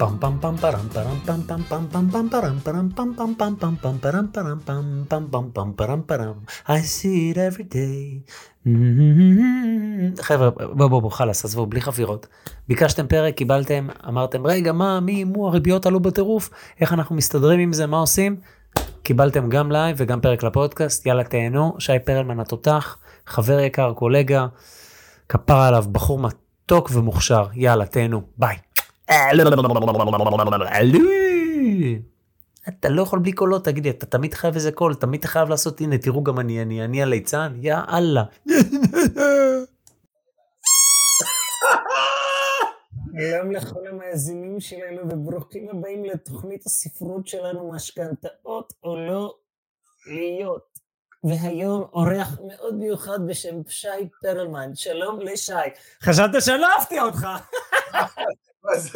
פם פם פם פרם פרם פם פם פם פם פם פרם פרם פם פם פם פם פם פרם פרם פם פם פם פם פרם פרם I see it every day. חבר'ה בואו בואו בואו חלאס עזבו בלי חפירות. ביקשתם פרק קיבלתם אמרתם רגע מה מי מו הריביות עלו בטירוף איך אנחנו מסתדרים עם זה מה עושים. קיבלתם גם live וגם פרק לפודקאסט יאללה תהנו שי פרלמן התותח חבר יקר קולגה כפרה עליו בחור מתוק ומוכשר יאללה תהנו ביי. אתה לא יכול בלי קולות, תגידי, אתה תמיד חייב איזה קול, תמיד חייב לעשות, הנה, תראו גם אני, אני, אני הליצן, יא אללה. שלום לכל המאזינים שלנו וברוכים הבאים לתוכנית הספרות שלנו, משכנתאות או לא להיות. והיום אורח מאוד מיוחד בשם שי פרלמן, שלום לשי. חשבת שלא אהבתי אותך. אז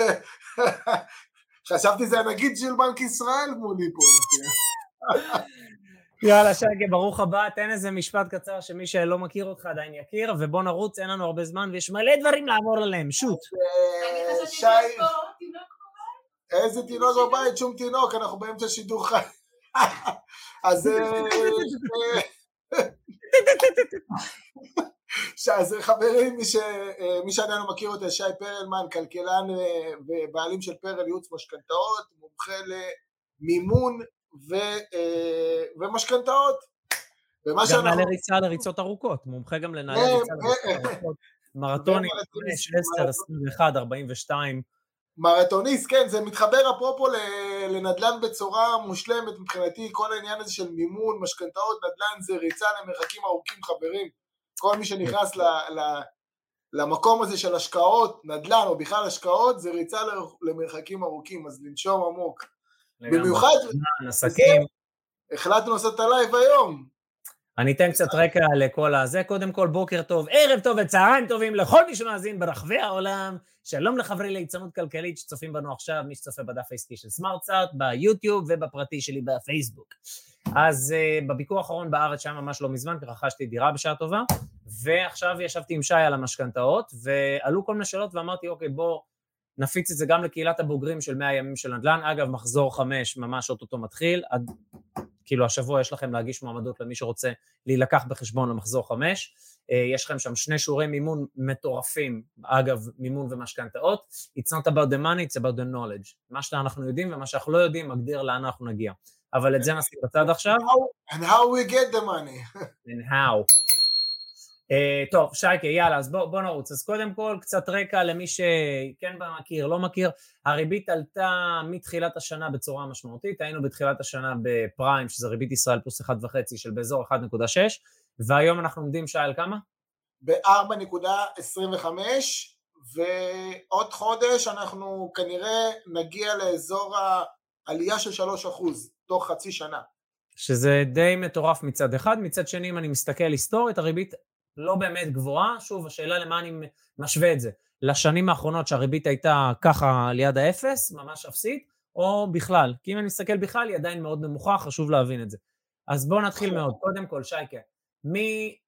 חשבתי זה הנגיד של בנק ישראל מולי פה. יאללה שייקה ברוך הבא תן איזה משפט קצר שמי שלא מכיר אותך עדיין יכיר ובוא נרוץ אין לנו הרבה זמן ויש מלא דברים לעבור עליהם שוט. שי, איזה תינוק בבית שום תינוק אנחנו באמצע שידור חי. אז אז חברים, מי, ש, מי שעדיין לא מכיר אותי, שי פרלמן, כלכלן ובעלים של פרל ייעוץ משכנתאות, מומחה למימון ו, ומשכנתאות. גם שאנחנו... נעלי ריצה לריצות ארוכות, מומחה גם לנעלי ריצה לריצות ארוכות. מרתוני, 5, 10, 21, 42. מרתוניסט, כן, זה מתחבר אפרופו לנדל"ן בצורה מושלמת מבחינתי, כל העניין הזה של מימון, משכנתאות, נדל"ן זה ריצה למרחקים ארוכים, חברים. כל מי שנכנס ל, ל, למקום הזה של השקעות, נדל"ן או בכלל השקעות, זה ריצה למרחקים ארוכים, אז לנשום עמוק. במיוחד, עסקים. החלטנו לעשות את הלייב היום. אני אתן קצת רקע לכל הזה. קודם כל, בוקר טוב, ערב טוב וצהריים טובים לכל מי שמאזין ברחבי העולם. שלום לחברי ליצנות כלכלית שצופים בנו עכשיו, מי שצופה בדף העסקי של סמארטסארט, ביוטיוב ובפרטי שלי בפייסבוק. אז uh, בביקור האחרון בארץ שהיה ממש לא מזמן, כי רכשתי דירה בשעה טובה, ועכשיו ישבתי עם שי על המשכנתאות, ועלו כל מיני שאלות ואמרתי, אוקיי, בוא נפיץ את זה גם לקהילת הבוגרים של 100 ימים של נדל"ן. אגב, מחזור 5 ממש אוטוטו מתחיל, עד, כאילו השבוע יש לכם להגיש מועמדות למי שרוצה להילקח בחשבון למחזור 5. Uh, יש לכם שם שני שיעורי מימון מטורפים, אגב, מימון ומשכנתאות. It's not about the money, it's about the knowledge. מה שאנחנו יודעים ומה שאנחנו לא יודעים מגדיר לאן אנחנו נגיע. אבל את זה נשים בצד עכשיו. And how we get the money. And how. Uh, טוב, שייקה, יאללה, אז בוא, בוא נרוץ. אז קודם כל, קצת רקע למי שכן מכיר, לא מכיר. הריבית עלתה מתחילת השנה בצורה משמעותית. היינו בתחילת השנה בפריים, שזה ריבית ישראל פלוס 1.5 של באזור 1.6, והיום אנחנו עומדים, שי, על כמה? ב-4.25, ועוד חודש אנחנו כנראה נגיע לאזור העלייה של 3 אחוז. תוך חצי שנה. שזה די מטורף מצד אחד, מצד שני אם אני מסתכל היסטורית הריבית לא באמת גבוהה, שוב השאלה למה אני משווה את זה, לשנים האחרונות שהריבית הייתה ככה ליד האפס, ממש אפסית, או בכלל, כי אם אני מסתכל בכלל היא עדיין מאוד נמוכה, חשוב להבין את זה. אז בואו נתחיל מאוד, קודם כל שייקה, מי,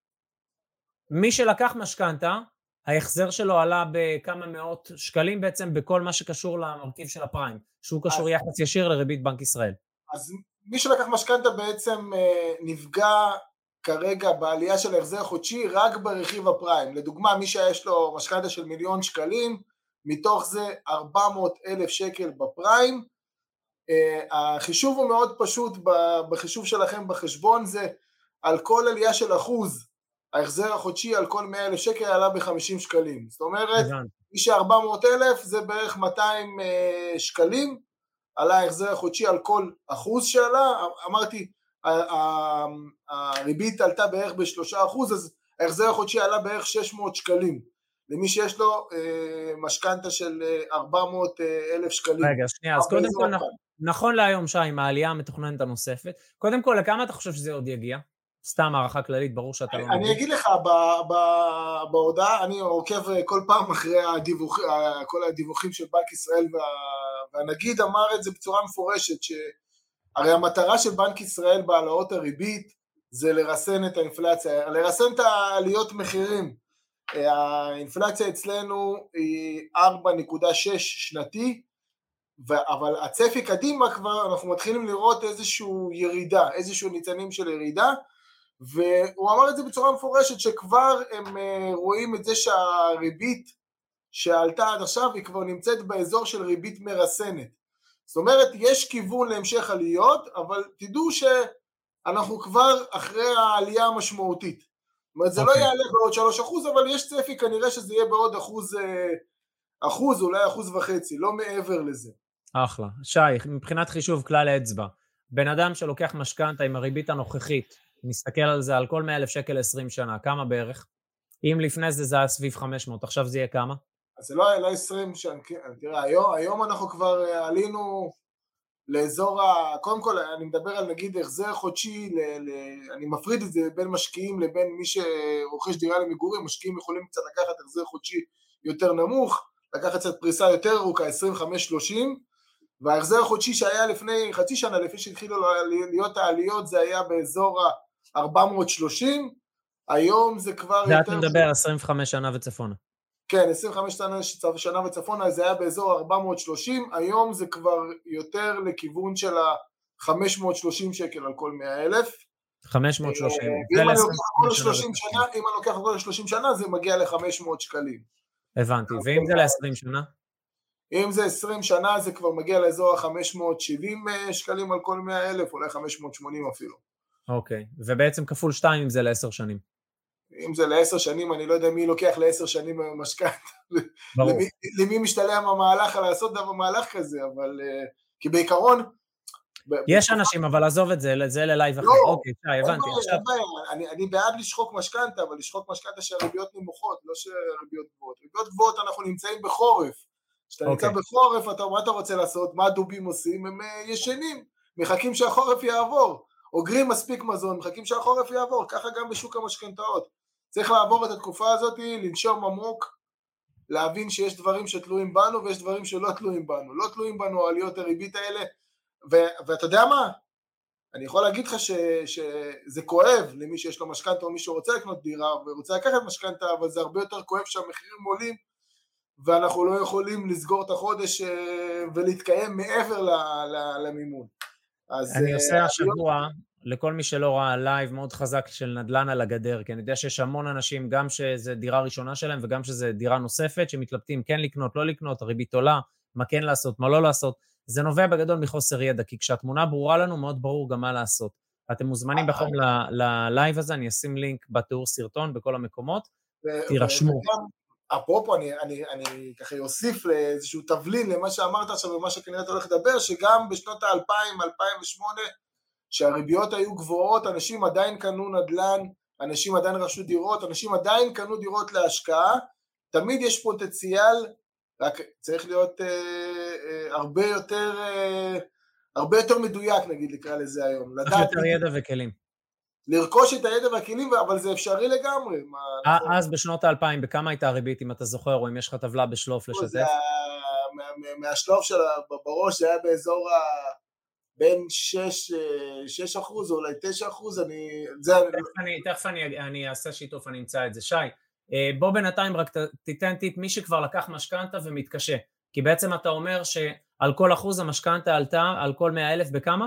מי שלקח משכנתה, ההחזר שלו עלה בכמה מאות שקלים בעצם בכל מה שקשור למרכיב של הפריים, שהוא קשור יחס ישיר לריבית בנק ישראל. אז מי שלקח משכנתה בעצם אה, נפגע כרגע בעלייה של ההחזר החודשי רק ברכיב הפריים. לדוגמה, מי שיש לו משכנתה של מיליון שקלים, מתוך זה 400 אלף שקל בפריים, החישוב הוא מאוד פשוט בחישוב שלכם בחשבון, זה על כל עלייה של אחוז, ההחזר החודשי על כל 100 אלף שקל עלה ב-50 שקלים. זאת אומרת, מי ש-400 אלף זה בערך 200 שקלים, עלה ההחזר החודשי על כל אחוז שעלה, אמרתי, הריבית עלתה בערך בשלושה אחוז, אז ההחזר החודשי עלה בערך 600 שקלים. למי שיש לו אה, משכנתה של 400 אה, אה, אלף שקלים. רגע, שנייה, אז קודם כל, נכון, נכון להיום, שי, עם העלייה המתוכננת הנוספת, קודם כל, לכמה אתה חושב שזה עוד יגיע? סתם הערכה כללית, ברור שאתה לא... אני אגיד לך, בהודעה, אני עוקב כל פעם אחרי הדיווח, כל הדיווחים של בנק ישראל, והנגיד אמר את זה בצורה מפורשת, שהרי המטרה של בנק ישראל בהעלאות הריבית זה לרסן את האינפלציה, לרסן את העליות מחירים. האינפלציה אצלנו היא 4.6 שנתי, אבל הצפי קדימה כבר, אנחנו מתחילים לראות איזושהי ירידה, איזשהו ניצנים של ירידה, והוא אמר את זה בצורה מפורשת שכבר הם אה, רואים את זה שהריבית שעלתה עד עכשיו היא כבר נמצאת באזור של ריבית מרסנת. זאת אומרת, יש כיוון להמשך עליות, אבל תדעו שאנחנו כבר אחרי העלייה המשמעותית. זאת אומרת, זה okay. לא אוקיי. יעלה בעוד שלוש אחוז, אבל יש צפי כנראה שזה יהיה בעוד אחוז, אה, אחוז, אולי אחוז וחצי, לא מעבר לזה. אחלה. שי, מבחינת חישוב כלל האצבע, בן אדם שלוקח משכנתה עם הריבית הנוכחית, נסתכל על זה על כל 100 אלף שקל 20 שנה, כמה בערך? אם לפני זה זה היה סביב 500, עכשיו זה יהיה כמה? אז זה לא היה לא 20 שנה, כן, תראה, היום, היום אנחנו כבר אה, עלינו לאזור ה... קודם כל, אני מדבר על נגיד החזר חודשי, ל, ל, אני מפריד את זה בין משקיעים לבין מי שרוכש דירה למגורים, משקיעים יכולים קצת לקחת החזר חודשי יותר נמוך, לקחת קצת פריסה יותר ארוכה, 25-30, וההחזר החודשי שהיה לפני חצי שנה, לפני שהתחילו להיות העליות, זה היה באזור ה-430, היום זה כבר יותר... זה אתה מדבר 25 שנה וצפונה. כן, 25 שנה וצפונה זה היה באזור 430, היום זה כבר יותר לכיוון של ה-530 שקל על כל 100 אלף. 530. אם אני לוקח כל 30 שנה, אם אני לוקח כל 30 שנה זה מגיע ל-500 שקלים. הבנתי, ואם זה ל-20 שנה? אם זה 20 שנה זה כבר מגיע לאזור ה-570 אה, שקלים על כל 100 אלף, אולי 580 אפילו. אוקיי, ובעצם כפול 2 אם זה ל-10 שנים. אם זה לעשר שנים, אני לא יודע מי לוקח לעשר שנים משכנתה, למי, למי משתלם המהלך לעשות דבר מהלך כזה, אבל uh, כי בעיקרון... יש אנשים, אבל עזוב את זה, זה ללייב אחר. לא, אוקיי, הבנתי. עכשיו... אני, אני בעד לשחוק משכנתה, אבל לשחוק משכנתה שהריביות נמוכות, לא שהריביות גבוהות. ריביות גבוהות אנחנו נמצאים בחורף. כשאתה נמצא אוקיי. בחורף, אתה, מה אתה רוצה לעשות? מה הדובים עושים? הם uh, ישנים, מחכים שהחורף יעבור. אוגרים מספיק מזון, מחכים שהחורף יעבור, ככה גם בשוק המשכנתאות. צריך לעבור את התקופה הזאת, לנשום עמוק, להבין שיש דברים שתלויים בנו ויש דברים שלא תלויים בנו. לא תלויים בנו עליות הריבית האלה, ו- ואתה יודע מה? אני יכול להגיד לך ש- שזה כואב למי שיש לו משכנתה או מי שרוצה לקנות דירה ורוצה לקחת משכנתה, אבל זה הרבה יותר כואב שהמחירים עולים ואנחנו לא יכולים לסגור את החודש אה, ולהתקיים מעבר למימון. אני עושה אה, השבוע, לכל מי שלא ראה לייב מאוד חזק של נדל"ן על הגדר, כי אני יודע שיש המון אנשים, גם שזה דירה ראשונה שלהם וגם שזה דירה נוספת, שמתלבטים כן לקנות, לא לקנות, הריבית עולה, מה כן לעשות, מה לא לעשות. זה נובע בגדול מחוסר ידע, כי כשהתמונה ברורה לנו, מאוד ברור גם מה לעשות. אתם מוזמנים בחום ללייב הזה, אני אשים לינק בתיאור סרטון בכל המקומות, תירשמו. אפרופו, אני, אני, אני ככה אוסיף לאיזשהו תבלין למה שאמרת עכשיו ומה שכנראה אתה הולך לדבר, שגם בשנות ה-2000, 2008, שהריביות היו גבוהות, אנשים עדיין קנו נדל"ן, אנשים עדיין רכשו דירות, אנשים עדיין קנו דירות להשקעה, תמיד יש פוטנציאל, רק צריך להיות אה, אה, הרבה יותר, אה, הרבה יותר מדויק נגיד נקרא לזה היום. לדעת... יותר ידע וכלים. לרכוש את הידע והכלים, אבל זה אפשרי לגמרי. מה, נכון. אז בשנות האלפיים, בכמה הייתה הריבית, אם אתה זוכר, או אם יש לך טבלה בשלוף לשתף? מהשלוף של בראש זה היה באזור ה... בין 6, 6 אה, אחוז או אולי 9 אחוז, אני... זה... תכף אני, תכף אני, אני אעשה שיתוף, אני אמצא את זה. שי, אה, בוא בינתיים רק תיתן טיפ מי שכבר לקח משכנתה ומתקשה. כי בעצם אתה אומר שעל כל אחוז המשכנתה עלתה על כל 100 אלף בכמה?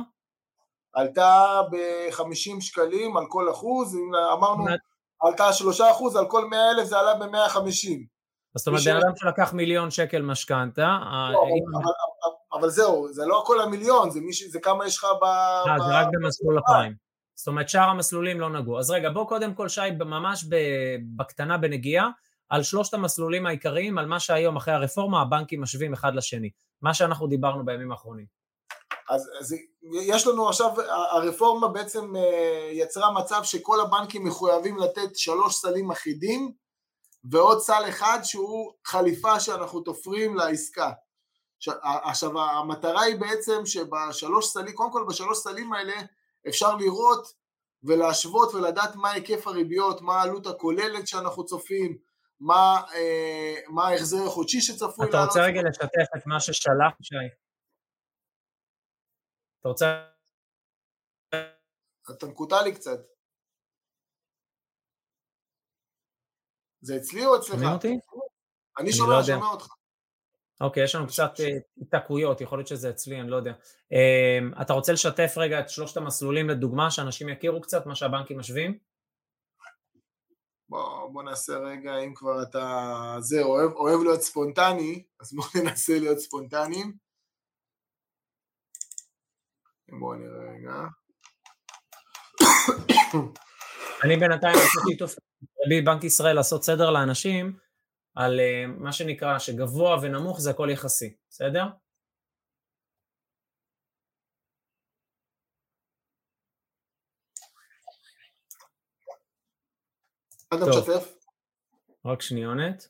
עלתה ב-50 שקלים על כל אחוז, אם אמרנו, עלתה 3 אחוז, על כל 100 אלף זה עלה ב-150. זאת אומרת, בן אדם שלקח מיליון שקל משכנתה, לא, אבל זהו, זה לא כל המיליון, זה, מישהו, זה כמה יש לך ב... אה, ב... זה רק במסלול הפריים. זאת אומרת, שאר המסלולים לא נגעו. אז רגע, בוא קודם כל, שי, ממש בקטנה בנגיעה, על שלושת המסלולים העיקריים, על מה שהיום אחרי הרפורמה הבנקים משווים אחד לשני. מה שאנחנו דיברנו בימים האחרונים. אז, אז יש לנו עכשיו, הרפורמה בעצם אה, יצרה מצב שכל הבנקים מחויבים לתת שלוש סלים אחידים ועוד סל אחד שהוא חליפה שאנחנו תופרים לעסקה. עכשיו המטרה היא בעצם שבשלוש סלים, קודם כל בשלוש סלים האלה אפשר לראות ולהשוות ולדעת מה היקף הריביות, מה העלות הכוללת שאנחנו צופים, מה, אה, מה ההחזר החודשי שצפוי אתה רוצה רגע לשתף את מה ששלח שי? אתה רוצה... אתה מקוטע לי קצת. זה אצלי או אצלך? אני שומע, לא שומע אותך. אוקיי, יש לנו קצת היתקעויות, יכול להיות שזה אצלי, אני לא יודע. אמ, אתה רוצה לשתף רגע את שלושת המסלולים לדוגמה, שאנשים יכירו קצת מה שהבנקים משווים? בוא, בוא נעשה רגע, אם כבר אתה זה, אוהב, אוהב להיות ספונטני, אז בוא ננסה להיות ספונטניים. בואו נראה רגע. אני בינתיים עשיתי שיתוף בנק ישראל לעשות סדר לאנשים על אה, מה שנקרא שגבוה ונמוך זה הכל יחסי, בסדר? משתף? רק שניונת.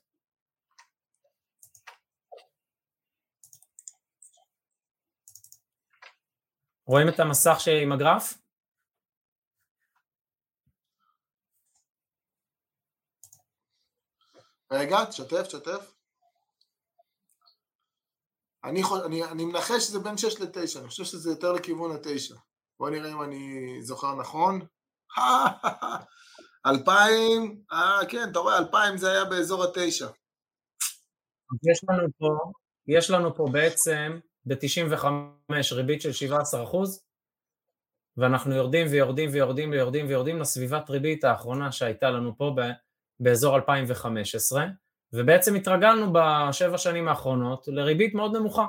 רואים את המסך עם הגרף? רגע, תשתף, תשתף. אני, אני, אני מנחש שזה בין 6 ל-9, אני חושב שזה יותר לכיוון ה-9. בוא נראה אם אני זוכר נכון. 2000, אה כן, אתה רואה, 2000 זה היה באזור ה-9. יש לנו פה, יש לנו פה בעצם ב-95 ריבית של 17 אחוז, ואנחנו יורדים ויורדים ויורדים ויורדים ויורדים לסביבת ריבית האחרונה שהייתה לנו פה ב- באזור 2015, ובעצם התרגלנו בשבע שנים האחרונות לריבית מאוד נמוכה.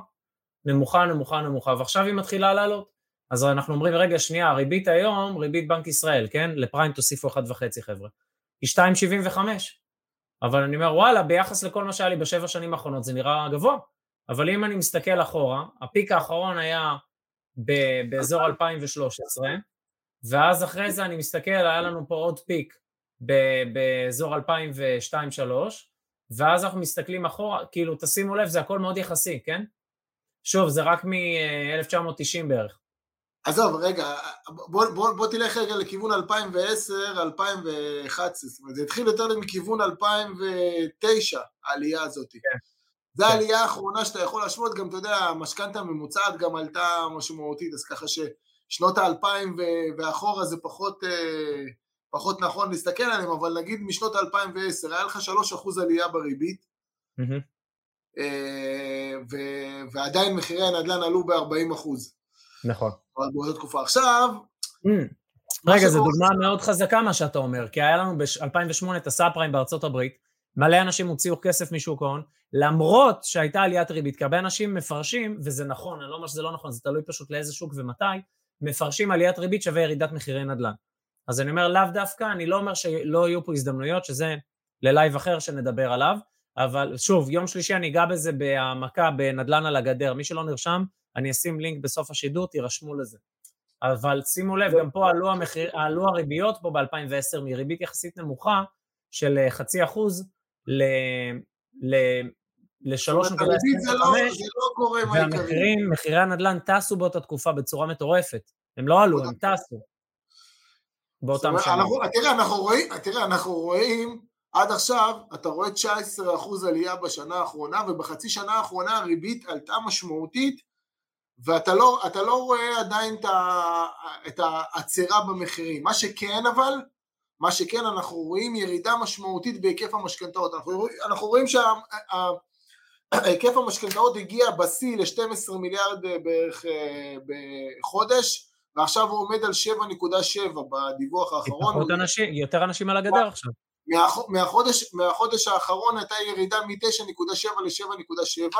נמוכה, נמוכה, נמוכה, ועכשיו היא מתחילה לעלות. אז אנחנו אומרים, רגע, שנייה, הריבית היום, ריבית בנק ישראל, כן? לפריים תוסיפו 1.5 חבר'ה. היא 2.75. אבל אני אומר, וואלה, ביחס לכל מה שהיה לי בשבע שנים האחרונות זה נראה גבוה. אבל אם אני מסתכל אחורה, הפיק האחרון היה ב- באזור 2013, ואז אחרי זה אני מסתכל, היה לנו פה עוד פיק באזור 2002-2003, ואז אנחנו מסתכלים אחורה, כאילו תשימו לב, זה הכל מאוד יחסי, כן? שוב, זה רק מ-1990 בערך. עזוב, רגע, בוא, בוא, בוא תלך רגע לכיוון 2010, 2011, זאת אומרת, זה התחיל יותר מכיוון 2009, העלייה הזאת. כן. זו כן. העלייה האחרונה שאתה יכול להשוות, גם אתה יודע, המשכנתה הממוצעת גם עלתה משמעותית, אז ככה ששנות האלפיים ואחורה זה פחות, אה, פחות נכון להסתכל עליהם, אבל נגיד משנות האלפיים ועשר, היה לך שלוש אחוז עלייה בריבית, mm-hmm. ועדיין מחירי הנדל"ן עלו ב-40 אחוז. נכון. באותה תקופה. עכשיו... Mm. רגע, זו דוגמה מאוד חזקה מה שאתה אומר, כי היה לנו ב-2008 את הסאב פריים בארצות הברית, מלא אנשים הוציאו כסף משוק ההון, למרות שהייתה עליית ריבית, כי הרבה אנשים מפרשים, וזה נכון, אני לא אומר שזה לא נכון, זה תלוי פשוט לאיזה שוק ומתי, מפרשים עליית ריבית שווה ירידת מחירי נדל"ן. אז אני אומר לאו דווקא, אני לא אומר שלא יהיו פה הזדמנויות, שזה ללייב אחר שנדבר עליו, אבל שוב, יום שלישי אני אגע בזה בהעמקה בנדל"ן על הגדר, מי שלא נרשם, אני אשים לינק בסוף השידור, תירשמו לזה. אבל שימו לב, גם פה עלו, המחיר, עלו הריביות פה ב-2010 מריבית יחסית נמוכה של אה, חצי אחוז ל-3.25, לא- והמחירים, מחירי הנדל"ן טסו באותה תקופה בצורה מטורפת. הם לא עלו, הם טסו. באותם שנים. תראה, אנחנו רואים, תראה, אנחנו רואים, עד עכשיו, אתה רואה 19% עלייה בשנה האחרונה, ובחצי שנה האחרונה הריבית עלתה משמעותית, ואתה לא, לא רואה עדיין את העצירה במחירים. מה שכן אבל, מה שכן אנחנו רואים ירידה משמעותית בהיקף המשכנתאות, אנחנו, אנחנו רואים שהיקף המשכנתאות הגיע בשיא ל-12 מיליארד בערך אה, בחודש, ועכשיו הוא עומד על 7.7 בדיווח האחרון. אנשים, יותר אנשים על הגדר עכשיו. מהחודש, מהחודש האחרון הייתה ירידה מ-9.7 ל-7.7,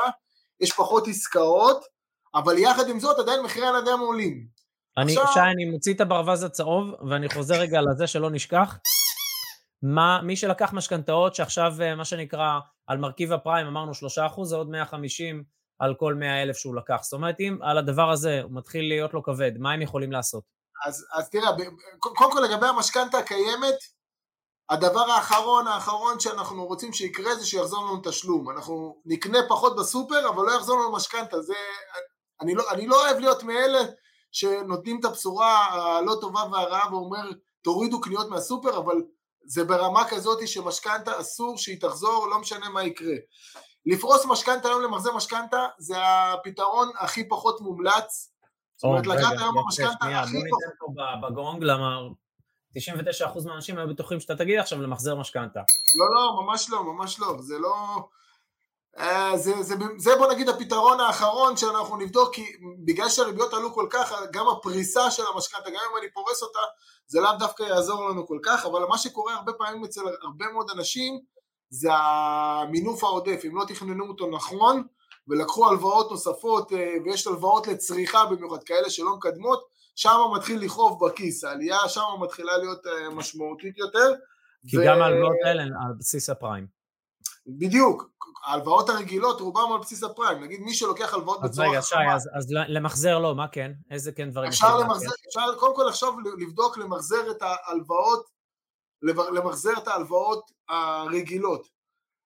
יש פחות עסקאות, אבל יחד עם זאת עדיין מחירי הנדל"ן עולים. אני, עכשיו- שי, אני מוציא את הברווז הצהוב, ואני חוזר רגע לזה שלא נשכח. מה, מי שלקח משכנתאות שעכשיו, אה, מה שנקרא, על מרכיב הפריים אמרנו 3%, זה עוד 150 על כל 100 אלף שהוא לקח. זאת אומרת, אם על הדבר הזה הוא מתחיל להיות לו כבד, מה הם יכולים לעשות? אז, אז תראה, קודם כל לגבי המשכנתה הקיימת, הדבר האחרון האחרון שאנחנו רוצים שיקרה זה שיחזור לנו תשלום. אנחנו נקנה פחות בסופר, אבל לא יחזור לנו משכנתה. זה, אני לא, אני לא אוהב להיות מאלה שנותנים את הבשורה הלא טובה והרעה ואומר, תורידו קניות מהסופר, אבל זה ברמה כזאת שמשכנתה אסור שהיא תחזור, לא משנה מה יקרה. לפרוס משכנתה היום למחזר משכנתה זה הפתרון הכי פחות מומלץ. זאת אומרת, או, לקחת היום במשכנתה הכי פחות... בגונג, למה 99% מהאנשים היו בטוחים שאתה תגיד עכשיו למחזר משכנתה. לא, לא, ממש לא, ממש לא, זה לא... אה, זה, זה, זה בוא נגיד הפתרון האחרון שאנחנו נבדוק, כי בגלל שהריביות עלו כל כך, גם הפריסה של המשכנתה, גם אם אני פורס אותה, זה לאו דווקא יעזור לנו כל כך, אבל מה שקורה הרבה פעמים אצל הרבה מאוד אנשים, זה המינוף העודף, אם לא תכננו אותו נכון, ולקחו הלוואות נוספות, אה, ויש הלוואות לצריכה במיוחד, כאלה שלא מקדמות, שם מתחיל לכאוב בכיס, העלייה שם מתחילה להיות אה, משמעותית יותר. כי ו- גם ההלוואות האלה על בסיס הפריים. בדיוק, ההלוואות הרגילות רובם על בסיס הפריים, נגיד מי שלוקח הלוואות אז בצורה רגע, שי, אז אז למחזר לא, מה כן? איזה כן דברים אפשר למחזר, להקל? אפשר קודם כל עכשיו לבדוק למחזר את ההלוואות, למחזר את ההלוואות הרגילות.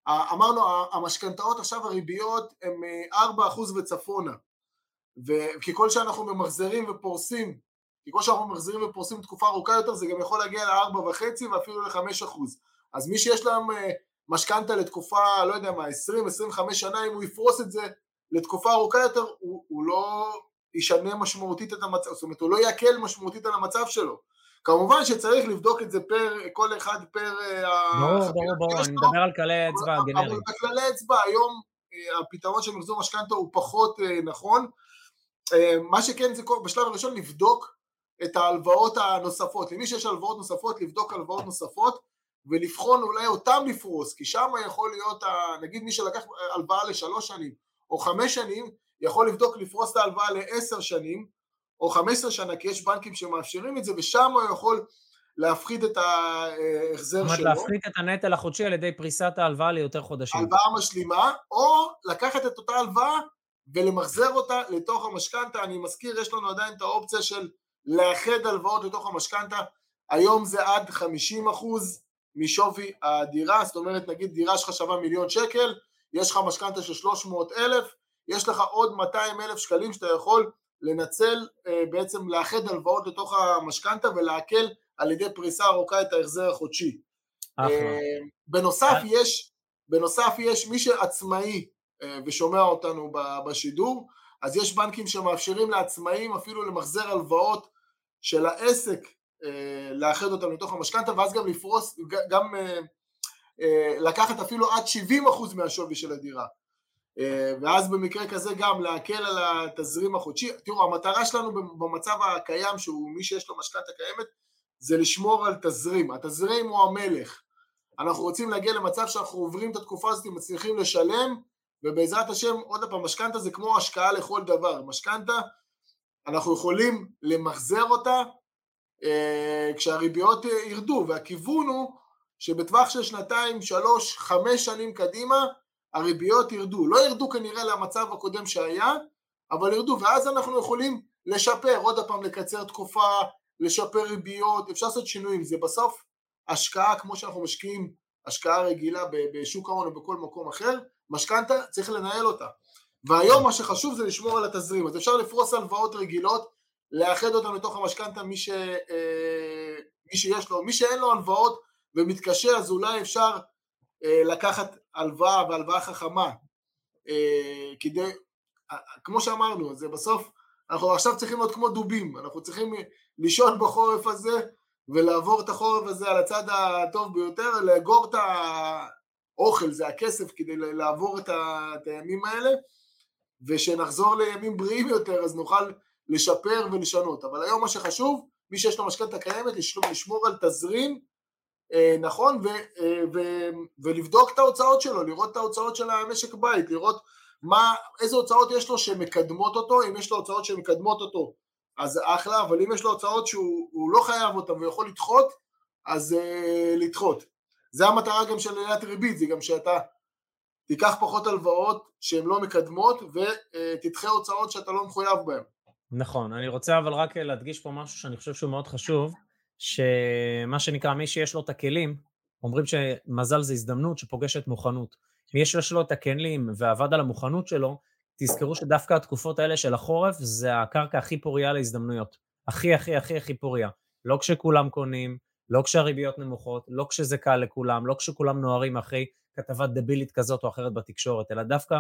אמרנו, המשכנתאות עכשיו הריביות הן אה, 4% וצפונה, וככל שאנחנו ממחזרים ופורסים, ככל שאנחנו ממחזרים ופורסים תקופה ארוכה יותר, זה גם יכול להגיע ל-4.5 ואפילו ל-5%. אז מי שיש להם אה, משכנתה לתקופה, לא יודע מה, 20-25 שנה, אם הוא יפרוס את זה לתקופה ארוכה יותר, הוא, הוא לא ישנה משמעותית את המצב, זאת אומרת, הוא לא יקל משמעותית על המצב שלו. כמובן שצריך לבדוק את זה פר, כל אחד פר... אה, ברור, ברור, ברור, אני מדבר על כללי אצבע אבל גנריים. בכללי אצבע היום אה, הפתרון של מחזור משכנתה הוא פחות אה, נכון. מה שכן זה בשלב הראשון לבדוק את ההלוואות הנוספות. למי שיש הלוואות נוספות, לבדוק הלוואות נוספות ולבחון אולי אותם לפרוס, כי שם יכול להיות, נגיד מי שלקח הלוואה לשלוש שנים או חמש שנים, יכול לבדוק לפרוס את ההלוואה לעשר שנים או חמש עשרה שנה, כי יש בנקים שמאפשרים את זה, ושם הוא יכול להפחית את ההחזר זאת אומרת, שלו. להפחית את הנטל החודשי על ידי פריסת ההלוואה ליותר חודשים. הלוואה משלימה, או לקחת את אותה הלוואה ולמחזר אותה לתוך המשכנתה. אני מזכיר, יש לנו עדיין את האופציה של לאחד הלוואות לתוך המשכנתה. היום זה עד 50 אחוז משווי הדירה, זאת אומרת, נגיד דירה שלך שווה מיליון שקל, יש לך משכנתה של 300 אלף, יש לך עוד 200 אלף שקלים שאתה יכול לנצל, אה, בעצם לאחד הלוואות לתוך המשכנתה ולהקל על ידי פריסה ארוכה את ההחזר החודשי. אה, בנוסף אה. יש, בנוסף יש מי שעצמאי ושומע אותנו בשידור, אז יש בנקים שמאפשרים לעצמאים אפילו למחזר הלוואות של העסק, לאחד אותם לתוך המשכנתה, ואז גם לפרוס, גם לקחת אפילו עד 70% מהשווי של הדירה. אה, ואז במקרה כזה גם להקל על התזרים החודשי. תראו, המטרה שלנו במצב הקיים, שהוא מי שיש לו משכנתה קיימת, זה לשמור על תזרים. התזרים הוא המלך. אנחנו רוצים להגיע למצב שאנחנו עוברים את התקופה הזאת, מצליחים לשלם, ובעזרת השם, עוד פעם, משכנתה זה כמו השקעה לכל דבר. משכנתה, אנחנו יכולים למחזר אותה אה, כשהריביות ירדו, והכיוון הוא שבטווח של שנתיים, שלוש, חמש שנים קדימה, הריביות ירדו. לא ירדו כנראה למצב הקודם שהיה, אבל ירדו, ואז אנחנו יכולים לשפר, עוד פעם לקצר תקופה, לשפר ריביות, אפשר לעשות שינויים, זה בסוף השקעה כמו שאנחנו משקיעים השקעה רגילה בשוק ההון או בכל מקום אחר, משכנתה צריך לנהל אותה. והיום מה שחשוב זה לשמור על התזרים, אז אפשר לפרוס הלוואות רגילות, לאחד אותן לתוך המשכנתה מי, ש, אה, מי שיש לו, מי שאין לו הלוואות ומתקשה אז אולי אפשר לקחת הלוואה והלוואה חכמה אה, כדי, אה, כמו שאמרנו, זה בסוף, אנחנו עכשיו צריכים להיות כמו דובים, אנחנו צריכים לישון בחורף הזה ולעבור את החורף הזה על הצד הטוב ביותר, לאגור את האוכל, זה הכסף, כדי לעבור את, הימים האלה, ושנחזור לימים בריאים יותר, אז נוכל לשפר ולשנות. אבל היום מה שחשוב, מי שיש לו משכנתה קיימת, לשמור, על תזרים אה, נכון, ו, אה, ו, ולבדוק את ההוצאות שלו, לראות את ההוצאות של המשק בית, לראות מה, איזה הוצאות יש לו שמקדמות אותו, אם יש לו הוצאות שמקדמות אותו אז אחלה, אבל אם יש לו הוצאות שהוא לא חייב אותן ויכול לדחות, אז uh, לדחות. זה המטרה גם של עליית ריבית, זה גם שאתה תיקח פחות הלוואות שהן לא מקדמות ותדחה הוצאות שאתה לא מחויב בהן. נכון, אני רוצה אבל רק להדגיש פה משהו שאני חושב שהוא מאוד חשוב, שמה שנקרא מי שיש לו את הכלים, אומרים שמזל זה הזדמנות שפוגשת מוכנות. מי שיש לו את הכלים ועבד על המוכנות שלו, תזכרו שדווקא התקופות האלה של החורף זה הקרקע הכי פוריה להזדמנויות. הכי הכי הכי הכי פוריה. לא כשכולם קונים, לא כשהריביות נמוכות, לא כשזה קל לכולם, לא כשכולם נוהרים אחרי כתבת דבילית כזאת או אחרת בתקשורת, אלא דווקא,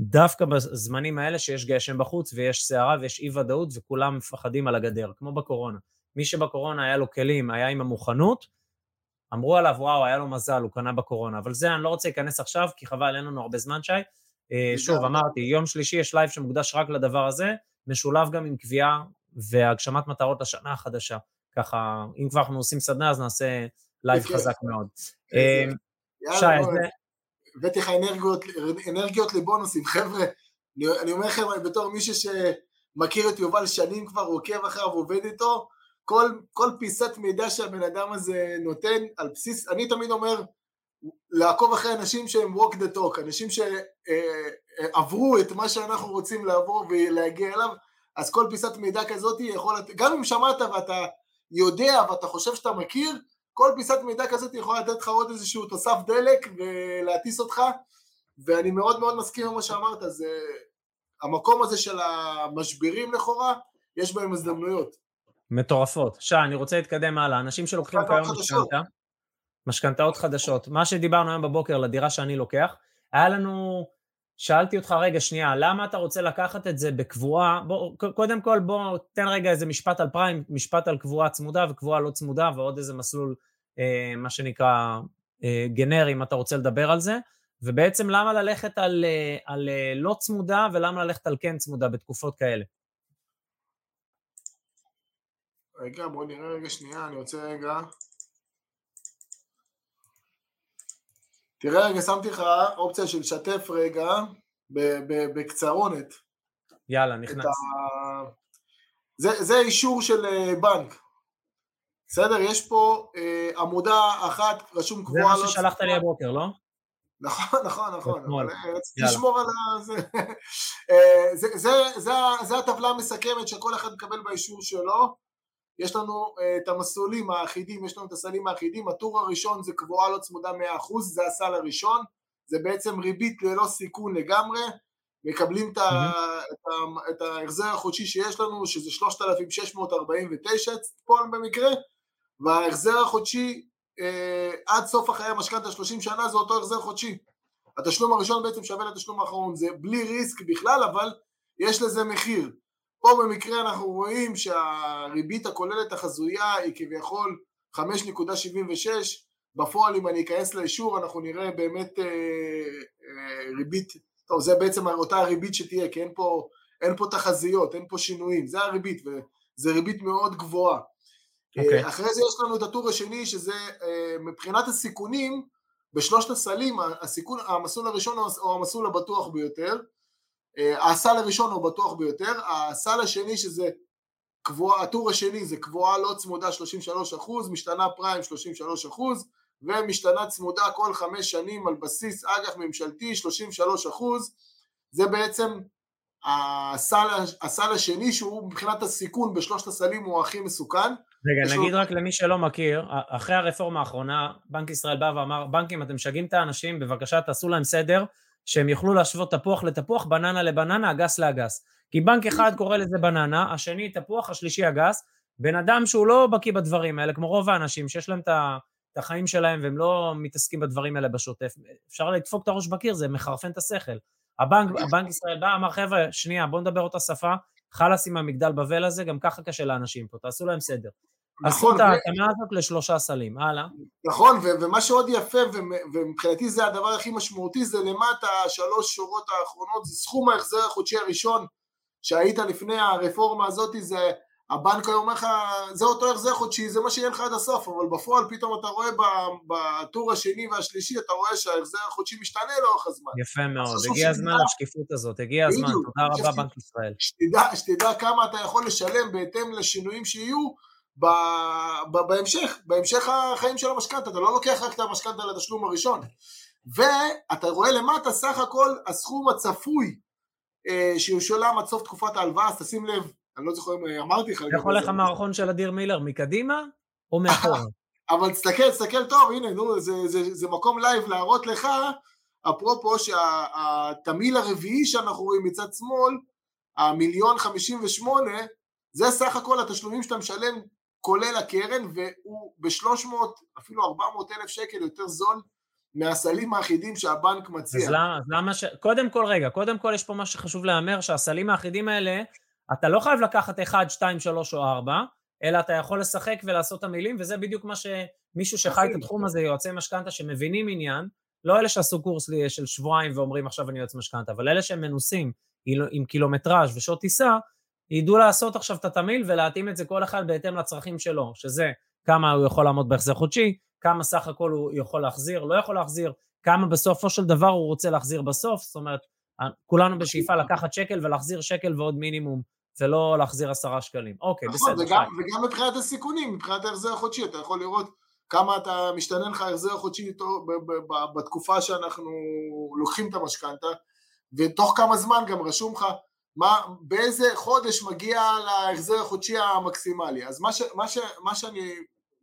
דווקא בזמנים האלה שיש גשם בחוץ ויש סערה ויש אי ודאות וכולם מפחדים על הגדר, כמו בקורונה. מי שבקורונה היה לו כלים, היה עם המוכנות, אמרו עליו, וואו, היה לו מזל, הוא קנה בקורונה. אבל זה, אני לא רוצה להיכנס עכשיו, כי חבל, אין לנו הרבה זמן, שי. אה, שוב, אמרתי, יום שלישי יש לייב שמוקדש רק לדבר הזה, משולב גם עם קביעה והגשמת מטרות לשנה החדשה. ככה, אם כבר אנחנו עושים סדנה, אז נעשה לייב חזק מאוד. אה, שי, זה... הבאתי לך אנרגיות, אנרגיות לבונוסים, חבר'ה, אני אומר חבר'ה, בתור מישהו שמכיר את יובל שנים כבר, עוקב אחריו, עובד איתו, כל, כל פיסת מידע שהבן אדם הזה נותן, על בסיס, אני תמיד אומר, לעקוב אחרי אנשים שהם walk the talk, אנשים שעברו את מה שאנחנו רוצים לעבור ולהגיע אליו, אז כל פיסת מידע כזאת יכול, גם אם שמעת ואתה יודע ואתה חושב שאתה מכיר, כל פיסת מידע כזאת יכולה לתת לך עוד איזשהו תוסף דלק ולהטיס אותך, ואני מאוד מאוד מסכים עם מה שאמרת, זה המקום הזה של המשברים לכאורה, יש בהם הזדמנויות. מטורפות. שי, אני רוצה להתקדם הלאה. אנשים שלוקחים כיום משכנתה, משכנתאות חדשות. מה שדיברנו היום בבוקר לדירה שאני לוקח, היה לנו, שאלתי אותך, רגע, שנייה, למה אתה רוצה לקחת את זה בקבועה? בוא, קודם כל בוא תן רגע איזה משפט על פריים, משפט על קבועה צמודה וקבועה לא צמודה, ועוד איזה מסלול, אה, מה שנקרא, אה, גנרי, אם אתה רוצה לדבר על זה. ובעצם למה ללכת על, אה, על אה, לא צמודה ולמה ללכת על כן צמודה בתקופות כאלה? רגע, בוא נראה רגע שנייה, אני רוצה רגע. תראה רגע, שמתי לך אופציה של שתף רגע, בקצרונת. יאללה, נכנס. ה... זה, זה אישור של אה, בנק. בסדר? יש פה אה, עמודה אחת, רשום קבועה. זה מה ששלחת לי הבוקר, לא? נכון, נכון, נכון, אה, רציתי לשמור על ה... אה, זה, זה, זה, זה הטבלה המסכמת שכל אחד מקבל באישור שלו. יש לנו uh, את המסלולים האחידים, יש לנו את הסלים האחידים, הטור הראשון זה קבועה לא צמודה 100%, זה הסל הראשון, זה בעצם ריבית ללא סיכון לגמרי, מקבלים mm-hmm. את, ההחזר החודשי שיש לנו, שזה 3,649 פה במקרה, וההחזר החודשי uh, עד סוף החיי המשכנתה 30 שנה זה אותו החזר חודשי. התשלום הראשון בעצם שווה לתשלום האחרון, זה בלי ריסק בכלל, אבל יש לזה מחיר. פה במקרה אנחנו רואים שהריבית הכוללת החזויה היא כביכול 5.76, בפועל אם אני אכנס לאישור אנחנו נראה באמת אה, אה, ריבית, טוב זה בעצם אותה הריבית שתהיה כי אין פה, אין פה תחזיות, אין פה שינויים, זה הריבית וזה ריבית מאוד גבוהה. Okay. אוקיי. אה, אחרי זה יש לנו את הטור השני שזה אה, מבחינת הסיכונים בשלושת הסלים הסיכון, המסלול הראשון הוא המסלול הבטוח ביותר הסל הראשון הוא בטוח ביותר, הסל השני שזה קבועה, הטור השני זה קבועה לא צמודה 33 אחוז, משתנה פריים 33 אחוז ומשתנה צמודה כל חמש שנים על בסיס אג"ח ממשלתי 33 אחוז, זה בעצם הסל, הסל השני שהוא מבחינת הסיכון בשלושת הסלים הוא הכי מסוכן. רגע, נגיד רק למי שלא מכיר, אחרי הרפורמה האחרונה, בנק ישראל בא ואמר, בנקים אתם משגעים את האנשים, בבקשה תעשו להם סדר, שהם יוכלו להשוות תפוח לתפוח, בננה לבננה, אגס לאגס. כי בנק אחד קורא לזה בננה, השני תפוח, השלישי אגס. בן אדם שהוא לא בקיא בדברים האלה, כמו רוב האנשים שיש להם את החיים שלהם והם לא מתעסקים בדברים האלה בשוטף, אפשר לדפוק את הראש בקיר, זה מחרפן את השכל. הבנק, הבנק ישראל בא, אמר חבר'ה, שנייה, בואו נדבר אותה שפה, חלאס עם המגדל בבל הזה, גם ככה קשה לאנשים פה, תעשו להם סדר. נכון. עשו את ההתאמה הזאת לשלושה סלים, הלאה. נכון, ומה שעוד יפה, ומבחינתי זה הדבר הכי משמעותי, זה למטה, השלוש שורות האחרונות, זה סכום ההחזר החודשי הראשון שהיית לפני הרפורמה הזאת, זה הבנק היום אומר לך, זה אותו החזר חודשי, זה מה שיהיה לך עד הסוף, אבל בפועל פתאום אתה רואה בטור השני והשלישי, אתה רואה שההחזר החודשי משתנה לאורך הזמן. יפה מאוד, הגיע הזמן לשקיפות הזאת, הגיע הזמן, תודה רבה בנק ישראל. שתדע כמה אתה יכול לשלם בהתאם לשינויים שיהיו ב, ב, בהמשך, בהמשך החיים של המשכנתה, אתה לא לוקח רק את המשכנתה לתשלום הראשון. ואתה רואה למטה סך הכל הסכום הצפוי אה, שישולם עד סוף תקופת ההלוואה, אז תשים לב, אני לא זוכר אם אמרתי לך. יכול לך מערכון של אדיר מילר מקדימה או מאחורה? אבל תסתכל, תסתכל טוב, הנה, נו, זה, זה, זה מקום לייב להראות לך, אפרופו שהתמהיל הרביעי שאנחנו רואים מצד שמאל, המיליון חמישים ושמונה, זה סך הכל התשלומים שאתה משלם כולל הקרן, והוא בשלוש מאות, אפילו ארבע מאות אלף שקל יותר זול מהסלים האחידים שהבנק מציע. אז למה, אז למה ש... קודם כל, רגע, קודם כל יש פה מה שחשוב להיאמר, שהסלים האחידים האלה, אתה לא חייב לקחת 1, 2, 3 או 4, אלא אתה יכול לשחק ולעשות את המילים, וזה בדיוק מה שמישהו שחי את התחום הזה, יועצי משכנתה שמבינים עניין, לא אלה שעשו קורס של שבועיים ואומרים עכשיו אני יועץ משכנתה, אבל אלה שהם מנוסים עם קילומטראז' ושעות טיסה, ידעו לעשות עכשיו את התמהיל ולהתאים את זה כל אחד בהתאם לצרכים שלו, שזה כמה הוא יכול לעמוד בהחזר חודשי, כמה סך הכל הוא יכול להחזיר, לא יכול להחזיר, כמה בסופו של דבר הוא רוצה להחזיר בסוף, זאת אומרת, כולנו בשאיפה לקחת שקל ולהחזיר שקל ועוד מינימום, ולא להחזיר עשרה שקלים. אוקיי, נכון, בסדר. וגם, וגם מבחינת הסיכונים, מבחינת ההחזר החודשי, אתה יכול לראות כמה אתה משתנה לך ההחזר החודשי איתו בתקופה שאנחנו לוקחים את המשכנתה, ותוך כמה זמן גם רשום לך מה, באיזה חודש מגיע להחזר החודשי המקסימלי. אז מה, ש, מה, ש, מה שאני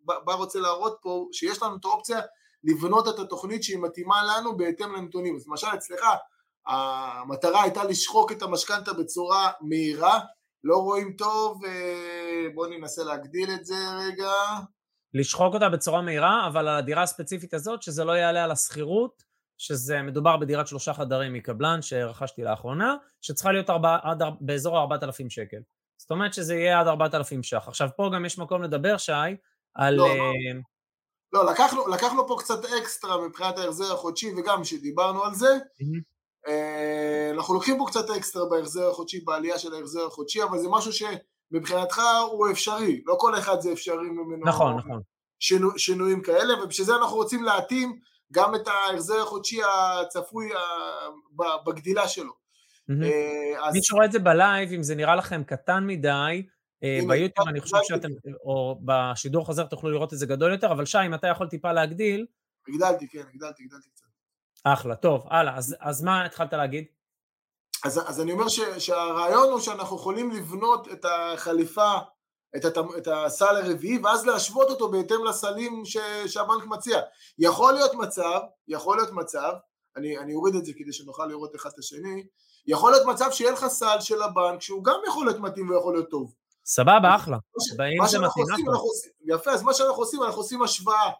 בא רוצה להראות פה, שיש לנו את האופציה לבנות את התוכנית שהיא מתאימה לנו בהתאם לנתונים. אז למשל אצלך, המטרה הייתה לשחוק את המשכנתה בצורה מהירה, לא רואים טוב, אה, בואו ננסה להגדיל את זה רגע. לשחוק אותה בצורה מהירה, אבל על הדירה הספציפית הזאת, שזה לא יעלה על השכירות, שזה מדובר בדירת שלושה חדרים מקבלן שרכשתי לאחרונה, שצריכה להיות ארבע, עד, באזור ה-4,000 שקל. זאת אומרת שזה יהיה עד 4,000 ש"ח. עכשיו פה גם יש מקום לדבר, שי, על... לא, לא. לא לקחנו, לקחנו פה קצת אקסטרה מבחינת ההחזר החודשי, וגם כשדיברנו על זה, mm-hmm. אנחנו לוקחים פה קצת אקסטרה בהחזר החודשי, בעלייה של ההחזר החודשי, אבל זה משהו שמבחינתך הוא אפשרי, לא כל אחד זה אפשרי ממנו. נכון, נכון. שינו, שינויים כאלה, ובשביל זה אנחנו רוצים להתאים גם את ההחזר החודשי הצפוי בגדילה שלו. אז... מי שרואה את זה בלייב, אם זה נראה לכם קטן מדי, אה, ביוטיוב אני חושב שאתם, או בשידור חוזר תוכלו לראות את זה גדול יותר, אבל שי, אם אתה יכול טיפה להגדיל... הגדלתי, כן, הגדלתי, הגדלתי קצת. אחלה, טוב, הלאה, אז, אז מה התחלת להגיד? אז, אז אני אומר ש, שהרעיון הוא שאנחנו יכולים לבנות את החליפה, את, הת, את הסל הרביעי, ואז להשוות אותו בהתאם לסלים ש, שהבנק מציע. יכול להיות מצב, יכול להיות מצב, אני, אני אוריד את זה כדי שנוכל לראות אחד את השני, יכול להיות מצב שיהיה לך סל של הבנק שהוא גם יכול להיות מתאים ויכול להיות טוב. סבבה, אחלה. מה שאנחנו עושים, אנחנו עושים, יפה, אז מה שאנחנו עושים, אנחנו עושים השוואה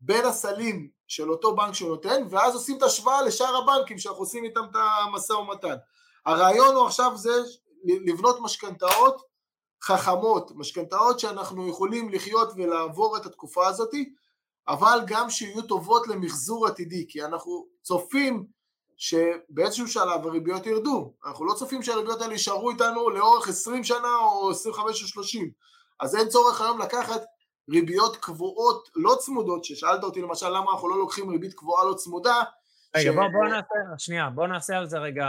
בין הסלים של אותו בנק שהוא נותן, ואז עושים את ההשוואה לשאר הבנקים שאנחנו עושים איתם את המשא ומתן. הרעיון הוא עכשיו זה לבנות משכנתאות חכמות, משכנתאות שאנחנו יכולים לחיות ולעבור את התקופה הזאת, אבל גם שיהיו טובות למחזור עתידי, כי אנחנו צופים שבאיזשהו שלב הריביות ירדו, אנחנו לא צופים שהריביות האלה יישארו איתנו לאורך 20 שנה או 25 או 30, אז אין צורך היום לקחת ריביות קבועות לא צמודות, ששאלת אותי למשל למה אנחנו לא לוקחים ריבית קבועה לא צמודה. רגע, ש... בוא, בוא נעשה, שנייה, בוא נעשה על זה רגע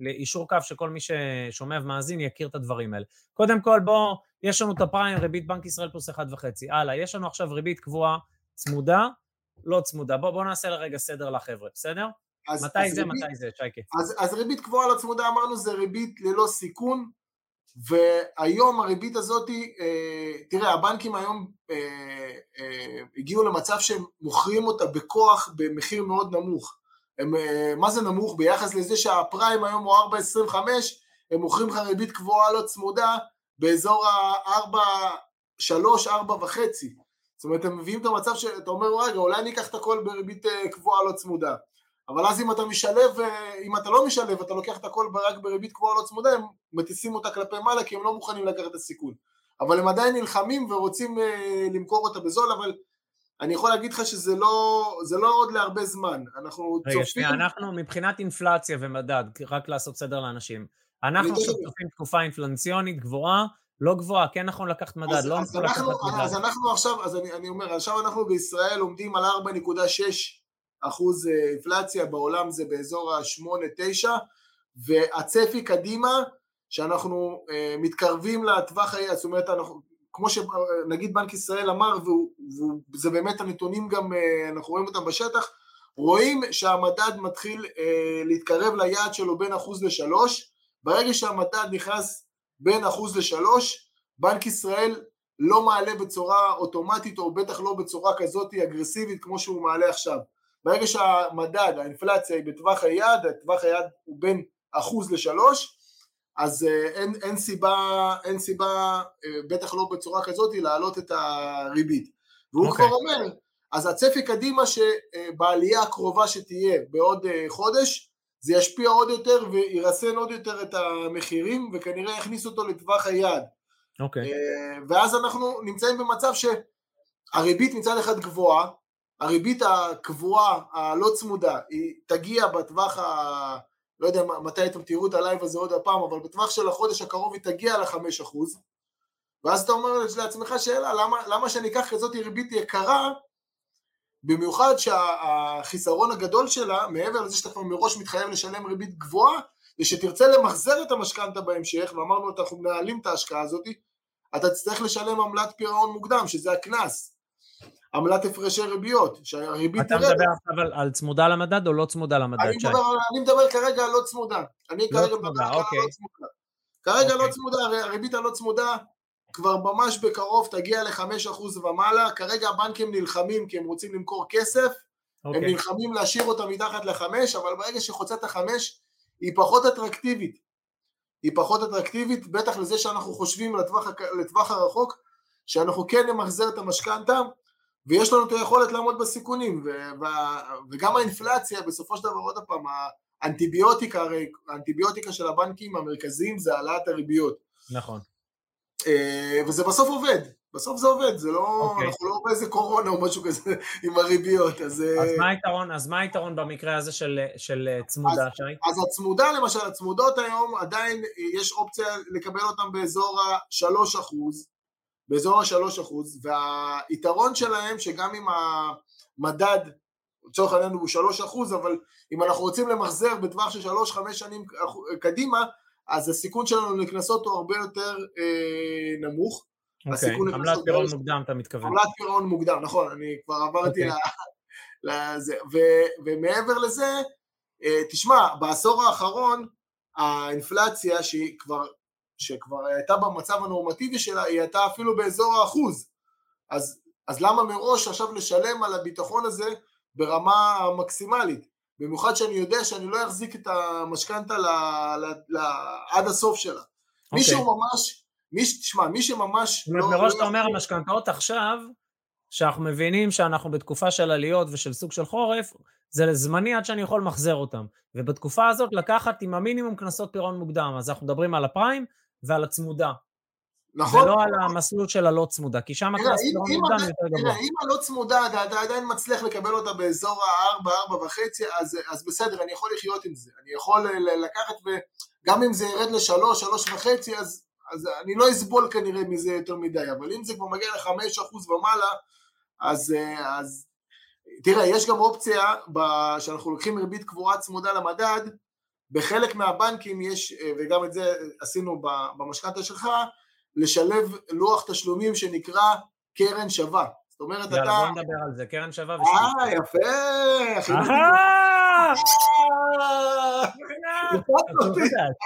לאישור קו שכל מי ששומע ומאזין יכיר את הדברים האלה. קודם כל בוא, יש לנו את הפריים, ריבית בנק ישראל פלוס 1.5, הלאה, יש לנו עכשיו ריבית קבועה צמודה, לא צמודה, בוא, בוא נעשה לרגע סדר לחבר'ה, בסדר? אז, מתי אז זה, ריבית, מתי זה, שייקה? אז, אז ריבית קבועה לא צמודה אמרנו זה ריבית ללא סיכון, והיום הריבית הזאת, אה, תראה הבנקים היום אה, אה, הגיעו למצב שהם מוכרים אותה בכוח במחיר מאוד נמוך. הם, אה, מה זה נמוך? ביחס לזה שהפריים היום הוא 4.25, הם מוכרים לך ריבית קבועה לא צמודה באזור ה-4, 3, 4 וחצי. זאת אומרת, הם מביאים את המצב שאתה אומר, רגע, אולי אני אקח את הכל בריבית אה, קבועה לא צמודה. אבל אז אם אתה משלב, אה, אם אתה לא משלב, אתה לוקח את הכל רק בריבית קבועה לא צמודה, הם מטיסים אותה כלפי מעלה כי הם לא מוכנים לקחת את הסיכון. אבל הם עדיין נלחמים ורוצים למכור אותה בזול, אבל אני יכול להגיד לך שזה לא, לא עוד להרבה זמן, אנחנו רגע, צופים... רגע, שנייה, אנחנו מבחינת אינפלציה ומדד, רק לעשות סדר לאנשים, אנחנו עכשיו צופים תקופה אינפלציונית גבוהה, לא גבוהה, כן נכון לקחת מדד, אז, לא אז, נכון לקחת אנחנו, מדד. אז אנחנו עכשיו, אז אני, אני אומר, עכשיו אנחנו בישראל עומדים על 4.6 אחוז אה, אינפלציה, בעולם זה באזור ה-8-9, והצפי קדימה, שאנחנו אה, מתקרבים לטווח זאת אומרת, אנחנו, כמו שנגיד בנק ישראל אמר, וזה באמת הנתונים גם, אה, אנחנו רואים אותם בשטח, רואים שהמדד מתחיל אה, להתקרב ליעד שלו בין אחוז לשלוש, ברגע שהמדד נכנס בין אחוז לשלוש, בנק ישראל לא מעלה בצורה אוטומטית או בטח לא בצורה כזאת אגרסיבית כמו שהוא מעלה עכשיו. ברגע שהמדד, האינפלציה היא בטווח היעד, הטווח היעד הוא בין אחוז לשלוש, אז אה, אין, אין סיבה, אין סיבה, אה, בטח לא בצורה כזאת, להעלות את הריבית. והוא okay. אוקיי. כבר אומר, אז הצפי קדימה שבעלייה הקרובה שתהיה בעוד אה, חודש, זה ישפיע עוד יותר וירסן עוד יותר את המחירים וכנראה יכניס אותו לטווח היעד. אוקיי. Okay. ואז אנחנו נמצאים במצב שהריבית מצד אחד גבוהה, הריבית הקבועה, הלא צמודה, היא תגיע בטווח ה... לא יודע מתי אתם תראו את הלייב הזה עוד הפעם, אבל בטווח של החודש הקרוב היא תגיע לחמש אחוז, ואז אתה אומר לעצמך שאלה, למה, למה שאני אקח כזאת ריבית יקרה, במיוחד שהחיסרון הגדול שלה, מעבר לזה שאתה כבר מראש מתחייב לשלם ריבית גבוהה, זה שתרצה למחזר את המשכנתה בהמשך, ואמרנו אנחנו מנהלים את ההשקעה הזאת, אתה תצטרך לשלם עמלת פירעון מוקדם, שזה הקנס. עמלת הפרשי ריביות, שהריבית אתה מדבר עכשיו על, על צמודה למדד או לא צמודה למדד? אני מדבר, אני מדבר כרגע על לא צמודה. אני לא כרגע צמודה, מדבר על אוקיי. לא צמודה. כרגע אוקיי. לא צמודה, הרי הריבית הלא צמודה כבר ממש בקרוב תגיע ל-5% ומעלה, כרגע הבנקים נלחמים כי הם רוצים למכור כסף, הם אוקיי. נלחמים להשאיר אותה מתחת לחמש, אבל ברגע שחוצה את החמש, היא פחות אטרקטיבית. היא פחות אטרקטיבית, בטח לזה שאנחנו חושבים לטווח, לטווח הרחוק, שאנחנו כן נמחזר את המשכנתה, ויש לנו את היכולת לעמוד בסיכונים, ו- ו- וגם האינפלציה, בסופו של דבר, עוד פעם, האנטיביוטיקה, הרי האנטיביוטיקה של הבנקים המרכזיים זה העלאת הריביות. נכון. אה, וזה בסוף עובד, בסוף זה עובד, זה לא, אוקיי. אנחנו לא באיזה קורונה או משהו כזה עם הריביות, אז... אה, אז מה היתרון, אז מה היתרון במקרה הזה של, של אה, צמודה, שי? אז הצמודה למשל, הצמודות היום עדיין יש אופציה לקבל אותן באזור ה-3 אחוז, באזור ה-3 אחוז, והיתרון שלהם שגם אם המדד, לצורך העניין הוא 3 אחוז, אבל אם אנחנו רוצים למחזר בטווח של 3-5 שנים קדימה, אז הסיכון שלנו לקנסות הוא הרבה יותר אה, נמוך. אוקיי, הסיכון עמלת פירעון מאוד- מוקדם אתה מתכוון. עמלת פירעון מוקדם, נכון, אני כבר עברתי אוקיי. ל- לזה. ו- ומעבר לזה, אה, תשמע, בעשור האחרון האינפלציה שהיא כבר, שכבר הייתה במצב הנורמטיבי שלה, היא הייתה אפילו באזור האחוז. אז, אז למה מראש עכשיו לשלם על הביטחון הזה ברמה המקסימלית? במיוחד שאני יודע שאני לא אחזיק את המשכנתה עד הסוף שלה. מישהו ממש, מי, ש- תשמע, מי שממש... זאת אומרת, לא- מראש לא אתה אומר, יכול- המשכנתאות עכשיו, שאנחנו מבינים שאנחנו בתקופה של עליות ושל סוג של חורף, זה לזמני עד שאני יכול למחזר אותם. ובתקופה הזאת לקחת עם המינימום קנסות פירעון מוקדם. אז אנחנו מדברים על הפריים ועל הצמודה. נכון? ולא על המסלול של הלא צמודה, כי שם הקנס אם מוקדם יותר גבוה. אם הלא צמודה, אתה אתה עדיין מצליח לקבל אותה באזור ה-4, 4 וחצי, אז, אז בסדר, אני יכול לחיות עם זה. אני יכול לקחת, וגם אם זה ירד ל-3, 3 וחצי, אז, אז אני לא אסבול כנראה מזה יותר מדי, אבל אם זה כבר מגיע ל-5% ומעלה, אז, אז תראה, יש גם אופציה, ב- שאנחנו לוקחים ריבית קבועה צמודה למדד, בחלק מהבנקים יש, אה, וגם את זה עשינו במשכנתה שלך, לשלב לוח תשלומים שנקרא קרן שווה. זאת אומרת, יאללה, אתה... בוא נדבר על זה. קרן שווה ושליש. אה, יפה! אה,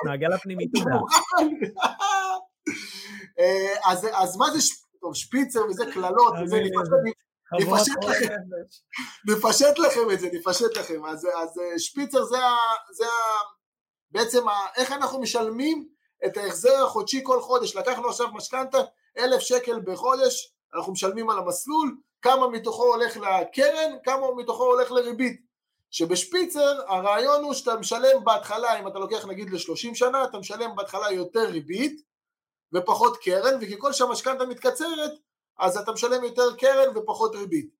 מעגל הפנימי תודה. אז, אז מה זה ש- טוב, שפיצר וזה קללות וזה, תאמין לי, נפשט- חבורת נפשט חורת לכם. נפש. נפשט לכם את זה, נפשט לכם. אז, אז שפיצר זה, ה, זה ה, בעצם איך אנחנו משלמים את ההחזר החודשי כל חודש. לקחנו עכשיו משכנתה, אלף שקל בחודש, אנחנו משלמים על המסלול, כמה מתוכו הולך לקרן, כמה מתוכו הולך לריבית. שבשפיצר הרעיון הוא שאתה משלם בהתחלה, אם אתה לוקח נגיד ל-30 שנה, אתה משלם בהתחלה יותר ריבית ופחות קרן, וככל שהמשכנתה מתקצרת, אז אתה משלם יותר קרן ופחות ריבית.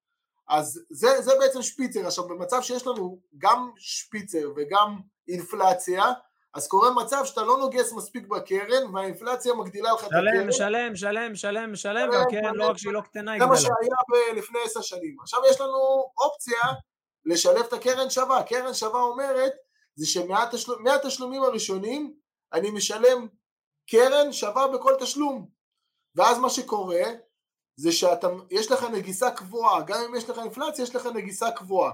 אז זה, זה בעצם שפיצר. עכשיו במצב שיש לנו גם שפיצר וגם אינפלציה, אז קורה מצב שאתה לא נוגס מספיק בקרן, והאינפלציה מגדילה לך את הקרן. שלם, שלם, שלם, שלם, והקרן לא רק שהיא לא קטנה, היא זה מה גדלה. שהיה לפני עשר שנים. עכשיו יש לנו אופציה לשלב את הקרן שווה. קרן שווה אומרת, זה שמהתשלומים הראשונים אני משלם קרן שווה בכל תשלום. ואז מה שקורה, זה שיש לך נגיסה קבועה, גם אם יש לך אינפלציה, יש לך נגיסה קבועה.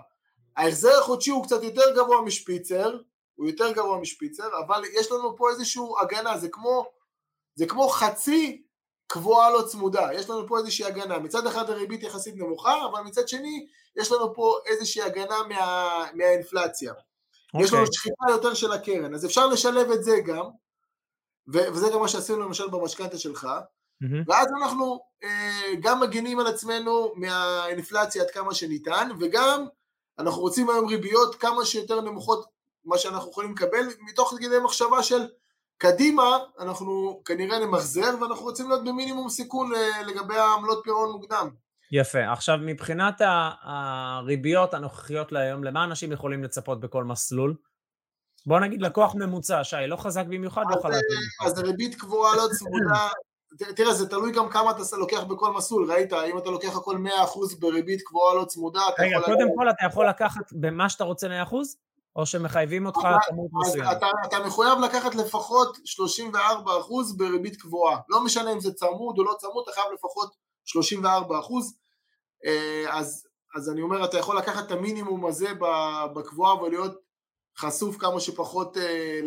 ההחזר החודשי הוא קצת יותר גבוה משפיצר, הוא יותר גבוה משפיצר, אבל יש לנו פה איזושהי הגנה, זה כמו, זה כמו חצי קבועה לא צמודה, יש לנו פה איזושהי הגנה, מצד אחד הריבית יחסית נמוכה, אבל מצד שני יש לנו פה איזושהי הגנה מה, מהאינפלציה. Okay. יש לנו אוקיי. שחיטה יותר של הקרן, אז אפשר לשלב את זה גם, וזה גם מה שעשינו למשל במשכנתה שלך, מהמם. ואז אנחנו אה, גם מגינים על עצמנו מהאינפלציה עד כמה שניתן, וגם אנחנו רוצים היום ריביות כמה שיותר נמוכות מה שאנחנו יכולים לקבל, מתוך כדי מחשבה של קדימה אנחנו כנראה נמחזר, ואנחנו רוצים להיות במינימום סיכון אה, לגבי העמלות פירעון מוקדם. יפה. עכשיו, מבחינת הריביות הנוכחיות להיום, למה אנשים יכולים לצפות בכל מסלול? בוא נגיד לקוח ממוצע, שי, לא חזק במיוחד, לא חלק אה, במיוחד. אז ריבית קבועה לא צמודה, תראה זה תלוי גם כמה אתה לוקח בכל מסלול, ראית? אם אתה לוקח הכל 100% בריבית קבועה לא צמודה, אתה רגע, יכול... קודם כל אתה יכול לקחת במה שאתה רוצה 100%, או שמחייבים אותך כמות מסוימת? אתה, אתה מחויב לקחת לפחות 34% בריבית קבועה. לא משנה אם זה צמוד או לא צמוד, אתה חייב לפחות 34%. אה, אז, אז אני אומר, אתה יכול לקחת את המינימום הזה בקבועה ולהיות חשוף כמה שפחות אה,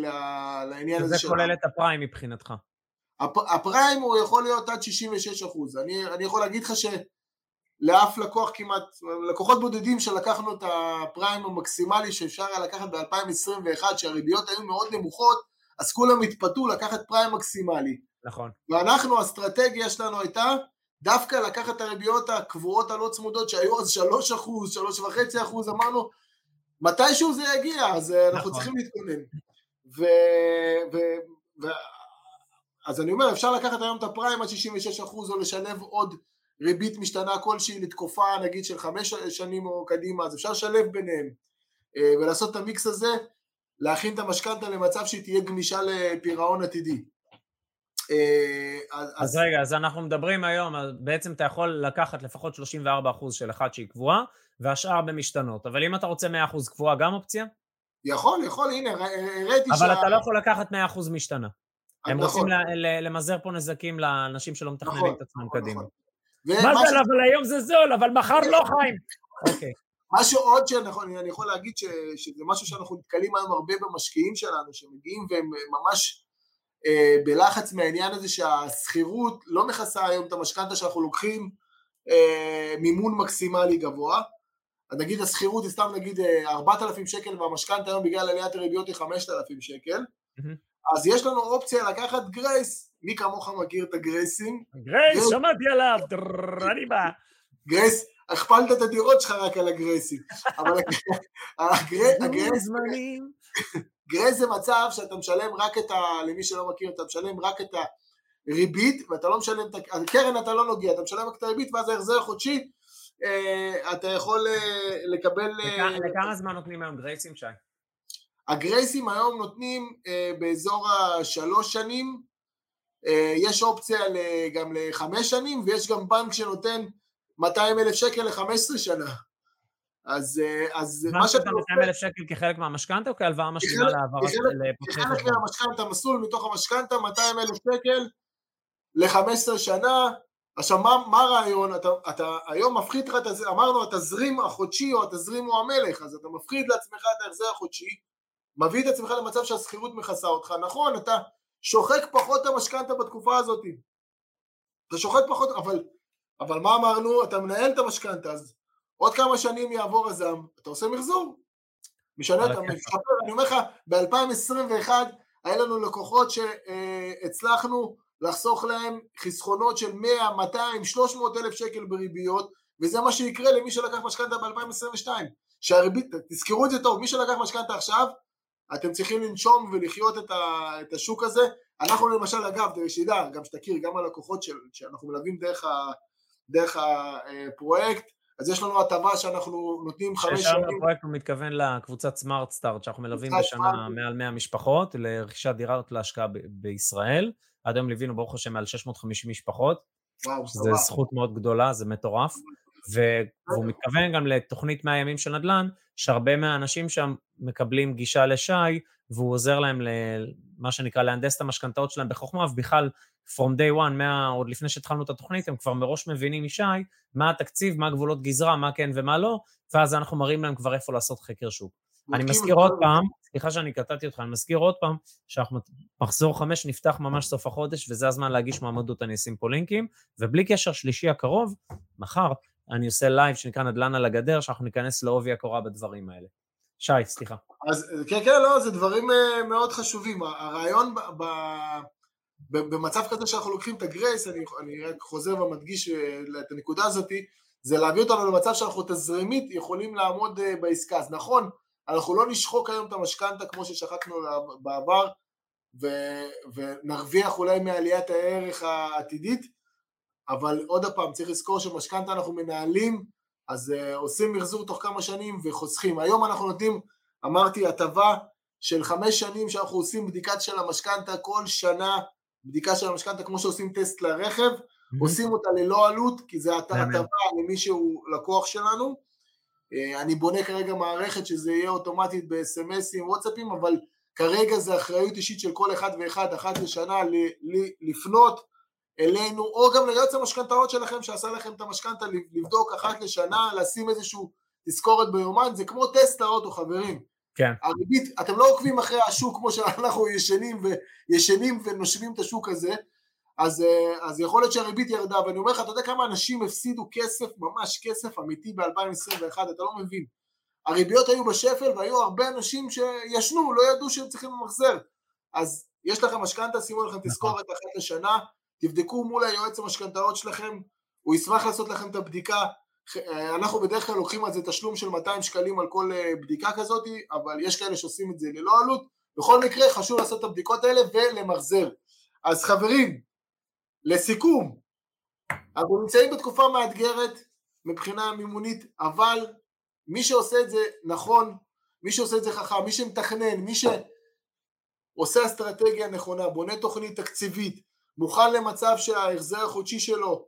לעניין הזה וזה. כולל את הפריים מבחינתך. הפ, הפריים הוא יכול להיות עד 66%. אני, אני יכול להגיד לך שלאף לקוח כמעט, לקוחות בודדים שלקחנו את הפריים המקסימלי שאפשר היה לקחת ב-2021, שהריביות היו מאוד נמוכות, אז כולם התפתו לקחת פריים מקסימלי. נכון. ואנחנו, האסטרטגיה שלנו הייתה דווקא לקחת את הריביות הקבועות הלא צמודות שהיו אז 3 אחוז, 3.5 אחוז, אמרנו מתישהו זה יגיע, אז אה, אנחנו נכון. צריכים להתכונן. ו... ו... ו... אז אני אומר, אפשר לקחת היום את הפריים עד 66 אחוז או לשלב עוד ריבית משתנה כלשהי לתקופה נגיד של חמש שנים או קדימה, אז אפשר לשלב ביניהם אה, ולעשות את המיקס הזה, להכין את המשכנתה למצב שהיא תהיה גמישה לפירעון עתידי. אה, אז, אז רגע, אז אנחנו מדברים היום, בעצם אתה יכול לקחת לפחות 34% של אחת שהיא קבועה, והשאר במשתנות. אבל אם אתה רוצה 100% קבועה, גם אופציה? יכול, יכול, הנה, הראיתי אבל אתה לא יכול לקחת 100% משתנה. הם נכון, רוצים ל- ל- למזער פה נזקים לאנשים שלא מתכננים נכון, את עצמם נכון, קדימה. נכון. מה זה, אבל היום זה זול, אבל מחר לא, חיים. אוקיי. משהו עוד שאני אני יכול להגיד ש, שזה משהו שאנחנו נתקלים היום הרבה במשקיעים שלנו שמגיעים והם ממש אה, בלחץ מהעניין הזה שהשכירות לא מכסה היום את המשכנתה שאנחנו לוקחים אה, מימון מקסימלי גבוה. אז נגיד השכירות היא סתם נגיד אה, 4,000 שקל והמשכנתה היום בגלל עליית הריביות היא 5,000 שקל. מהמם. אז יש לנו אופציה לקחת גרייס, מי כמוך מכיר את הגרייסים? גרייס, שמעתי עליו, אני בא. גרייס, הכפלת את הדירות שלך רק על הגרייסים. אבל הגרייס. גרייס זה מצב שאתה משלם רק את ה... למי שלא מכיר, אתה משלם רק את הריבית, ואתה לא משלם את ה... הקרן אתה לא נוגע, אתה משלם רק את הריבית, ואז ההחזר החודשי, אה, אתה יכול אה, לקבל... אה, לכ- לכמה זמן נותנים היום גרייסים, שי? הגרייסים היום נותנים באזור השלוש שנים, יש אופציה גם לחמש שנים, ויש גם בנק שנותן 200 אלף שקל ל-15 שנה. אז, אה, אז מה שאתה שאתה 200 אלף שקל כחלק מהמשכנתה או כהלוואה משלימה כחלק- להעברת כחלק- לפותחי כחלק? מהמשכנתה, מסלול מתוך המשכנתה, 200 אלף שקל ל-15 שנה. עכשיו, מה, מה הרעיון? אתה, אתה היום מפחית לך, אמרנו, התזרים החודשי או התזרים הוא המלך, אז אתה מפחית לעצמך את ההחזר החודשי, מביא את עצמך למצב שהשכירות מכסה אותך. נכון, אתה שוחק פחות את המשכנתה בתקופה הזאת. אתה שוחק פחות, אבל, אבל מה אמרנו? אתה מנהל את המשכנתה, אז עוד כמה שנים יעבור הזעם, אתה עושה מחזור. משנה, אתה הכיפאק. משפר, אני אומר לך, ב-2021 היה לנו לקוחות שהצלחנו לחסוך להם חסכונות של 100, 200, 300 אלף שקל בריביות, וזה מה שיקרה למי שלקח משכנתה ב-2022. שהריבית, תזכרו את זה טוב, מי שלקח משכנתה עכשיו, אתם צריכים לנשום ולחיות את, ה, את השוק הזה. אנחנו למשל, אגב, שידע, גם שתכיר, גם הלקוחות של, שאנחנו מלווים דרך, ה, דרך הפרויקט, אז יש לנו הטבה שאנחנו נותנים חמש ששם שנים. הפרויקט הוא מתכוון לקבוצת סמארט סטארט, שאנחנו מלווים בשנה סמארט. מעל 100 משפחות לרכישת דירות להשקעה ב- בישראל. עד היום ליווינו ברוך השם מעל 650 משפחות, וואו, שזו סבבה. זכות מאוד גדולה, זה מטורף. והוא מתכוון גם לתוכנית 100 ימים של נדל"ן, שהרבה מהאנשים שם מקבלים גישה לשי, והוא עוזר להם למה שנקרא להנדס את המשכנתאות שלהם בחוכמה, ובכלל, from day one, מה, עוד לפני שהתחלנו את התוכנית, הם כבר מראש מבינים משי מה התקציב, מה גבולות גזרה, מה כן ומה לא, ואז אנחנו מראים להם כבר איפה לעשות חקר שוק. אני מזכיר עוד פעם, סליחה שאני קטעתי אותך, אני מזכיר עוד פעם, שאנחנו מחזור חמש נפתח ממש סוף החודש, וזה הזמן להגיש מועמדות, אני אשים פה לינקים, ובלי קשר שלישי הקרוב, מחר, אני עושה לייב שנקרא נדל"ן על הגדר, שאנחנו ניכנס לעובי הקורה בדברים האלה. שי, סליחה. אז כן, כן, לא, זה דברים אה, מאוד חשובים. הרעיון ב, ב, ב, במצב כזה שאנחנו לוקחים את הגרייס, אני, אני רק חוזר ומדגיש אה, את הנקודה הזאת, זה להביא אותנו למצב שאנחנו תזרימית יכולים לעמוד אה, בעסקה. אז נכון, אנחנו לא נשחוק היום את המשכנתה כמו ששחקנו בעבר, ו, ונרוויח אולי מעליית הערך העתידית, אבל עוד פעם, צריך לזכור שמשכנתה אנחנו מנהלים, אז uh, עושים מחזור תוך כמה שנים וחוסכים. היום אנחנו נותנים, אמרתי, הטבה של חמש שנים שאנחנו עושים בדיקת של המשכנתה כל שנה, בדיקה של המשכנתה כמו שעושים טסט לרכב, עושים אותה ללא עלות, כי זה. הטבה למי שהוא לקוח שלנו. אה, אני בונה כרגע מערכת שזה יהיה אוטומטית ב-SMSים, וואטסאפים, אבל כרגע זה אחריות אישית של כל אחד ואחד, אחת לשנה, ל- ל- לפנות אלינו, או גם ליועץ המשכנתאות שלכם שעשה לכם את המשכנתה, לבדוק אחת לשנה, לשים איזשהו תזכורת ביומן, זה כמו טסט לאוטו, חברים. כן. הריבית, אתם לא עוקבים אחרי השוק כמו שאנחנו ישנים וישנים ונושמים את השוק הזה, אז, אה, אז יכול להיות שהריבית ירדה, ואני אומר לך, אתה יודע כמה אנשים הפסידו כסף, ממש כסף אמיתי ב-2021, אתה לא מבין. הריביות היו בשפל והיו הרבה אנשים שישנו, לא ידעו שהם צריכים למחזר. אז יש לכם משכנתה, שימו לכם תזכורת אחת לשנה, תבדקו מול היועץ המשכנתאות שלכם, הוא ישמח לעשות לכם את הבדיקה. אה, אנחנו בדרך כלל לוקחים על זה תשלום של 200 שקלים על כל אה, בדיקה כזאת, אבל יש כאלה שעושים את זה ללא עלות. בכל מקרה חשוב לעשות את הבדיקות האלה ולמחזר. אז חברים, לסיכום, אנחנו נמצאים בתקופה מאתגרת מבחינה מימונית, אבל מי שעושה את זה נכון, מי שעושה את זה חכם, מי שמתכנן, מי שעושה אסטרטגיה נכונה, בונה תוכנית תקציבית, מוכן למצב שההחזר החודשי שלו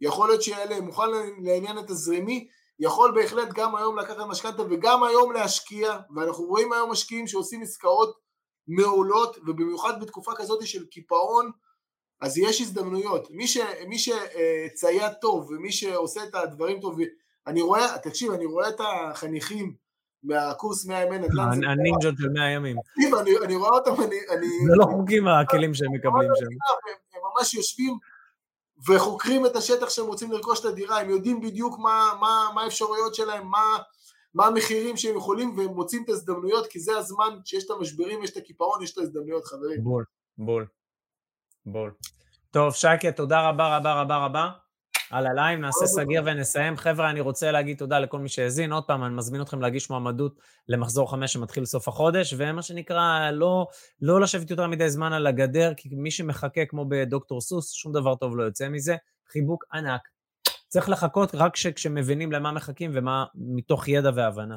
יכול להיות שיעלה, מוכן לעניין התזרימי, יכול בהחלט גם היום לקחת משכנתה וגם היום להשקיע, ואנחנו רואים היום משקיעים שעושים עסקאות מעולות, ובמיוחד בתקופה כזאת של קיפאון, אז יש הזדמנויות. מי, ש, מי שצייד טוב ומי שעושה את הדברים טוב, אני רואה, תקשיב, אני רואה את החניכים מהקורס 100 ימי נדל"ן. הנינג'ות של 100 ימים. אני, רואה אותם, אני... זה לא חוקים הכלים שהם מקבלים שם. הם, ממש יושבים וחוקרים את השטח שהם רוצים לרכוש את הדירה, הם יודעים בדיוק מה, האפשרויות שלהם, מה, מה המחירים שהם יכולים, והם מוצאים את ההזדמנויות, כי זה הזמן שיש את המשברים, יש את הקיפאון, יש את ההזדמנויות, חברים. בול, בול, בול. טוב, שייקה, תודה רבה רבה רבה רבה על הלייב, נעשה סגירה ונסיים. חבר'ה, אני רוצה להגיד תודה לכל מי שהאזין. עוד פעם, אני מזמין אתכם להגיש מועמדות למחזור חמש שמתחיל סוף החודש, ומה שנקרא, לא, לא לשבת יותר מדי זמן על הגדר, כי מי שמחכה, כמו בדוקטור סוס, שום דבר טוב לא יוצא מזה. חיבוק ענק. צריך לחכות רק כשמבינים למה מחכים ומה מתוך ידע והבנה.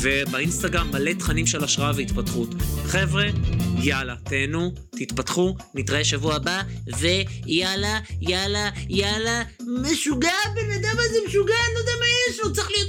ובאינסטגרם מלא תכנים של השראה והתפתחות. חבר'ה, יאללה, תהנו, תתפתחו, נתראה שבוע הבא, ויאללה, יאללה, יאללה, משוגע, הבן אדם הזה משוגע, אני לא יודע מה יש לו, צריך להיות...